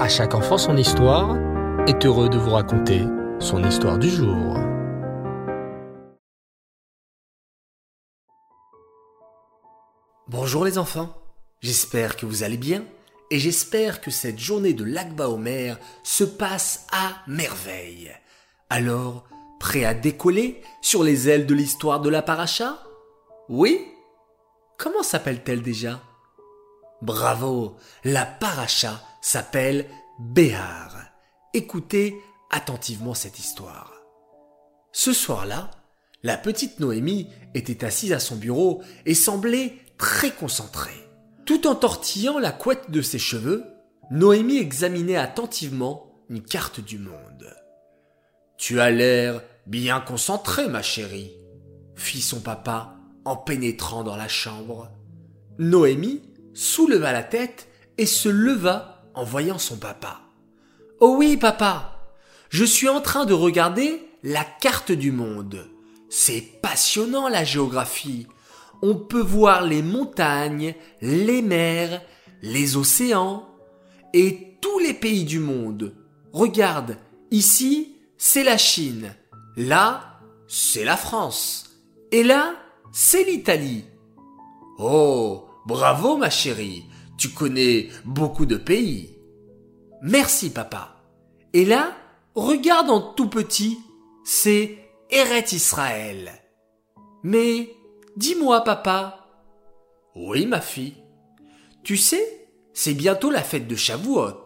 À chaque enfant son histoire est heureux de vous raconter son histoire du jour. Bonjour les enfants, j'espère que vous allez bien et j'espère que cette journée de Lagba Omer se passe à merveille. Alors, prêt à décoller sur les ailes de l'histoire de la paracha? Oui? Comment s'appelle-t-elle déjà? Bravo, la paracha s'appelle Béhar. Écoutez attentivement cette histoire. Ce soir-là, la petite Noémie était assise à son bureau et semblait très concentrée. Tout en tortillant la couette de ses cheveux, Noémie examinait attentivement une carte du monde. Tu as l'air bien concentrée, ma chérie, fit son papa en pénétrant dans la chambre. Noémie souleva la tête et se leva en voyant son papa. Oh oui, papa, je suis en train de regarder la carte du monde. C'est passionnant la géographie. On peut voir les montagnes, les mers, les océans et tous les pays du monde. Regarde, ici, c'est la Chine. Là, c'est la France. Et là, c'est l'Italie. Oh, Bravo ma chérie, tu connais beaucoup de pays. Merci papa. Et là, regarde en tout petit, c'est Eret Israël. Mais dis-moi papa. Oui ma fille. Tu sais, c'est bientôt la fête de Shavuot,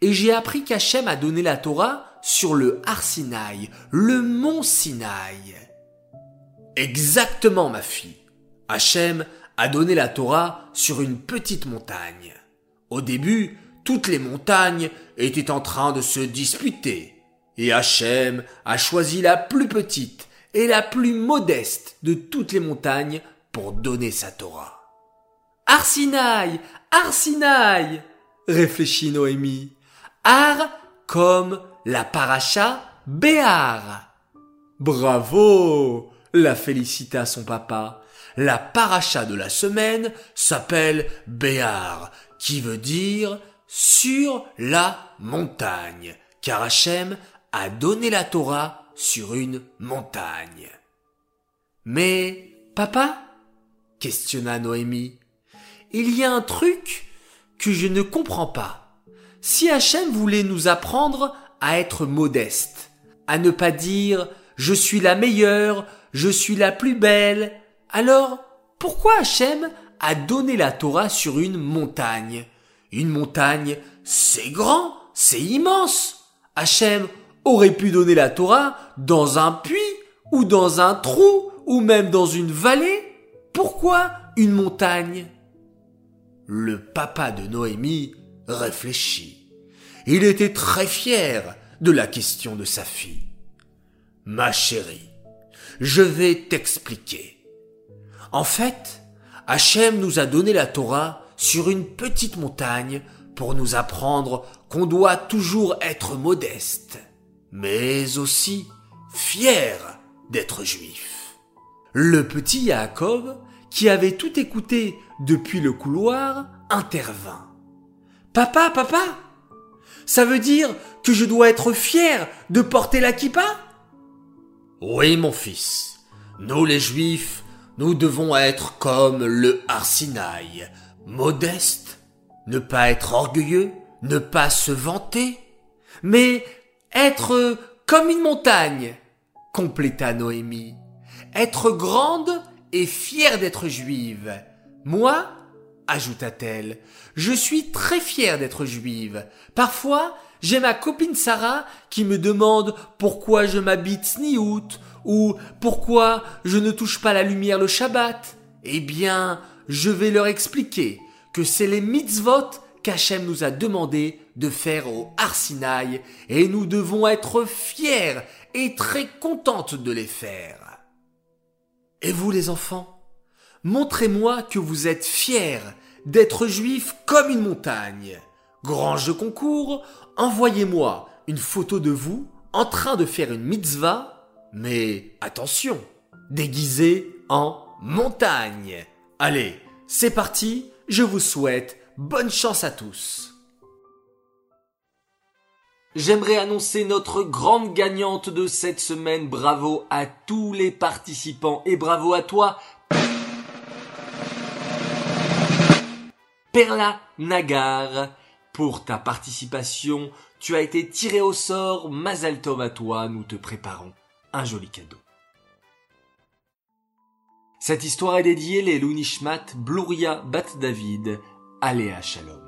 et j'ai appris qu'Hachem a donné la Torah sur le Har Sinaï, le mont Sinaï. Exactement ma fille. Hachem a donné la Torah sur une petite montagne. Au début, toutes les montagnes étaient en train de se disputer, et Hachem a choisi la plus petite et la plus modeste de toutes les montagnes pour donner sa Torah. Arsinaï, Arsinaï, réfléchit Noémie. Ar comme la paracha Béar. Bravo, la félicita son papa la paracha de la semaine s'appelle Béar, qui veut dire sur la montagne, car Hachem a donné la Torah sur une montagne. Mais, papa, questionna Noémie, il y a un truc que je ne comprends pas. Si Hachem voulait nous apprendre à être modeste, à ne pas dire je suis la meilleure, je suis la plus belle, alors, pourquoi Hachem a donné la Torah sur une montagne? Une montagne, c'est grand, c'est immense. Hachem aurait pu donner la Torah dans un puits, ou dans un trou, ou même dans une vallée. Pourquoi une montagne? Le papa de Noémie réfléchit. Il était très fier de la question de sa fille. Ma chérie, je vais t'expliquer. En fait, Hachem nous a donné la Torah sur une petite montagne pour nous apprendre qu'on doit toujours être modeste, mais aussi fier d'être juif. Le petit Yaakov, qui avait tout écouté depuis le couloir, intervint. Papa, papa, ça veut dire que je dois être fier de porter la kippa? Oui, mon fils. Nous les juifs, nous devons être comme le Arsinaï, modeste, ne pas être orgueilleux, ne pas se vanter, mais être comme une montagne, compléta Noémie, être grande et fière d'être juive. Moi, ajouta-t-elle, je suis très fière d'être juive. Parfois, j'ai ma copine Sarah qui me demande pourquoi je m'habite sniout ou pourquoi je ne touche pas la lumière le Shabbat? Eh bien, je vais leur expliquer que c'est les mitzvot qu'Hachem nous a demandé de faire au Arsinaï et nous devons être fiers et très contentes de les faire. Et vous les enfants, montrez-moi que vous êtes fiers d'être juifs comme une montagne. Grand jeu concours, envoyez-moi une photo de vous en train de faire une mitzvah, mais attention, déguisé en montagne. Allez, c'est parti, je vous souhaite bonne chance à tous. J'aimerais annoncer notre grande gagnante de cette semaine. Bravo à tous les participants et bravo à toi, Perla Nagar. Pour ta participation, tu as été tiré au sort. Mazal Tov à toi, nous te préparons joli cadeau. Cette histoire est dédiée les Lunishmat Bluria Bat David, Aléa Shalom.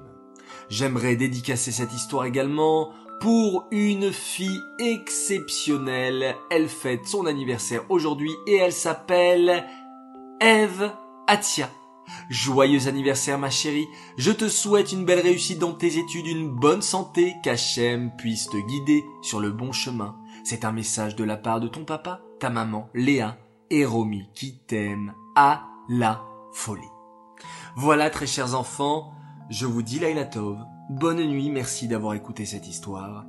J'aimerais dédicacer cette histoire également pour une fille exceptionnelle. Elle fête son anniversaire aujourd'hui et elle s'appelle Eve Atia. Joyeux anniversaire ma chérie, je te souhaite une belle réussite dans tes études, une bonne santé, qu'Hachem puisse te guider sur le bon chemin. C'est un message de la part de ton papa, ta maman, Léa et Romy qui t'aiment à la folie. Voilà très chers enfants, je vous dis Laila Tov, bonne nuit, merci d'avoir écouté cette histoire.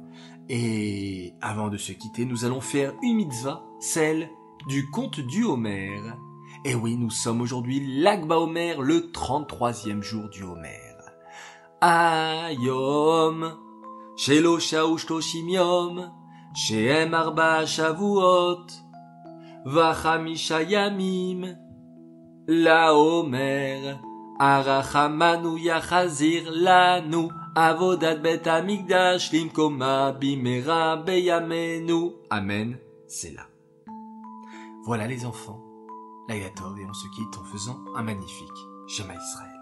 Et avant de se quitter, nous allons faire une mitzvah, celle du conte du Homer. Et oui, nous sommes aujourd'hui l'Agba Homer, le 33e jour du Homer. Ayom, Shelo Yom, Shehem Arba Shavuot, Vachamisha Yamim, La Homer, Arachamanu Yachazir Lanu, Avodat Bet Amigdash Limkoma Bimera Beyamenu. Amen, c'est là. Voilà les enfants. Laïatov et on se quitte en faisant un magnifique Shema Israël.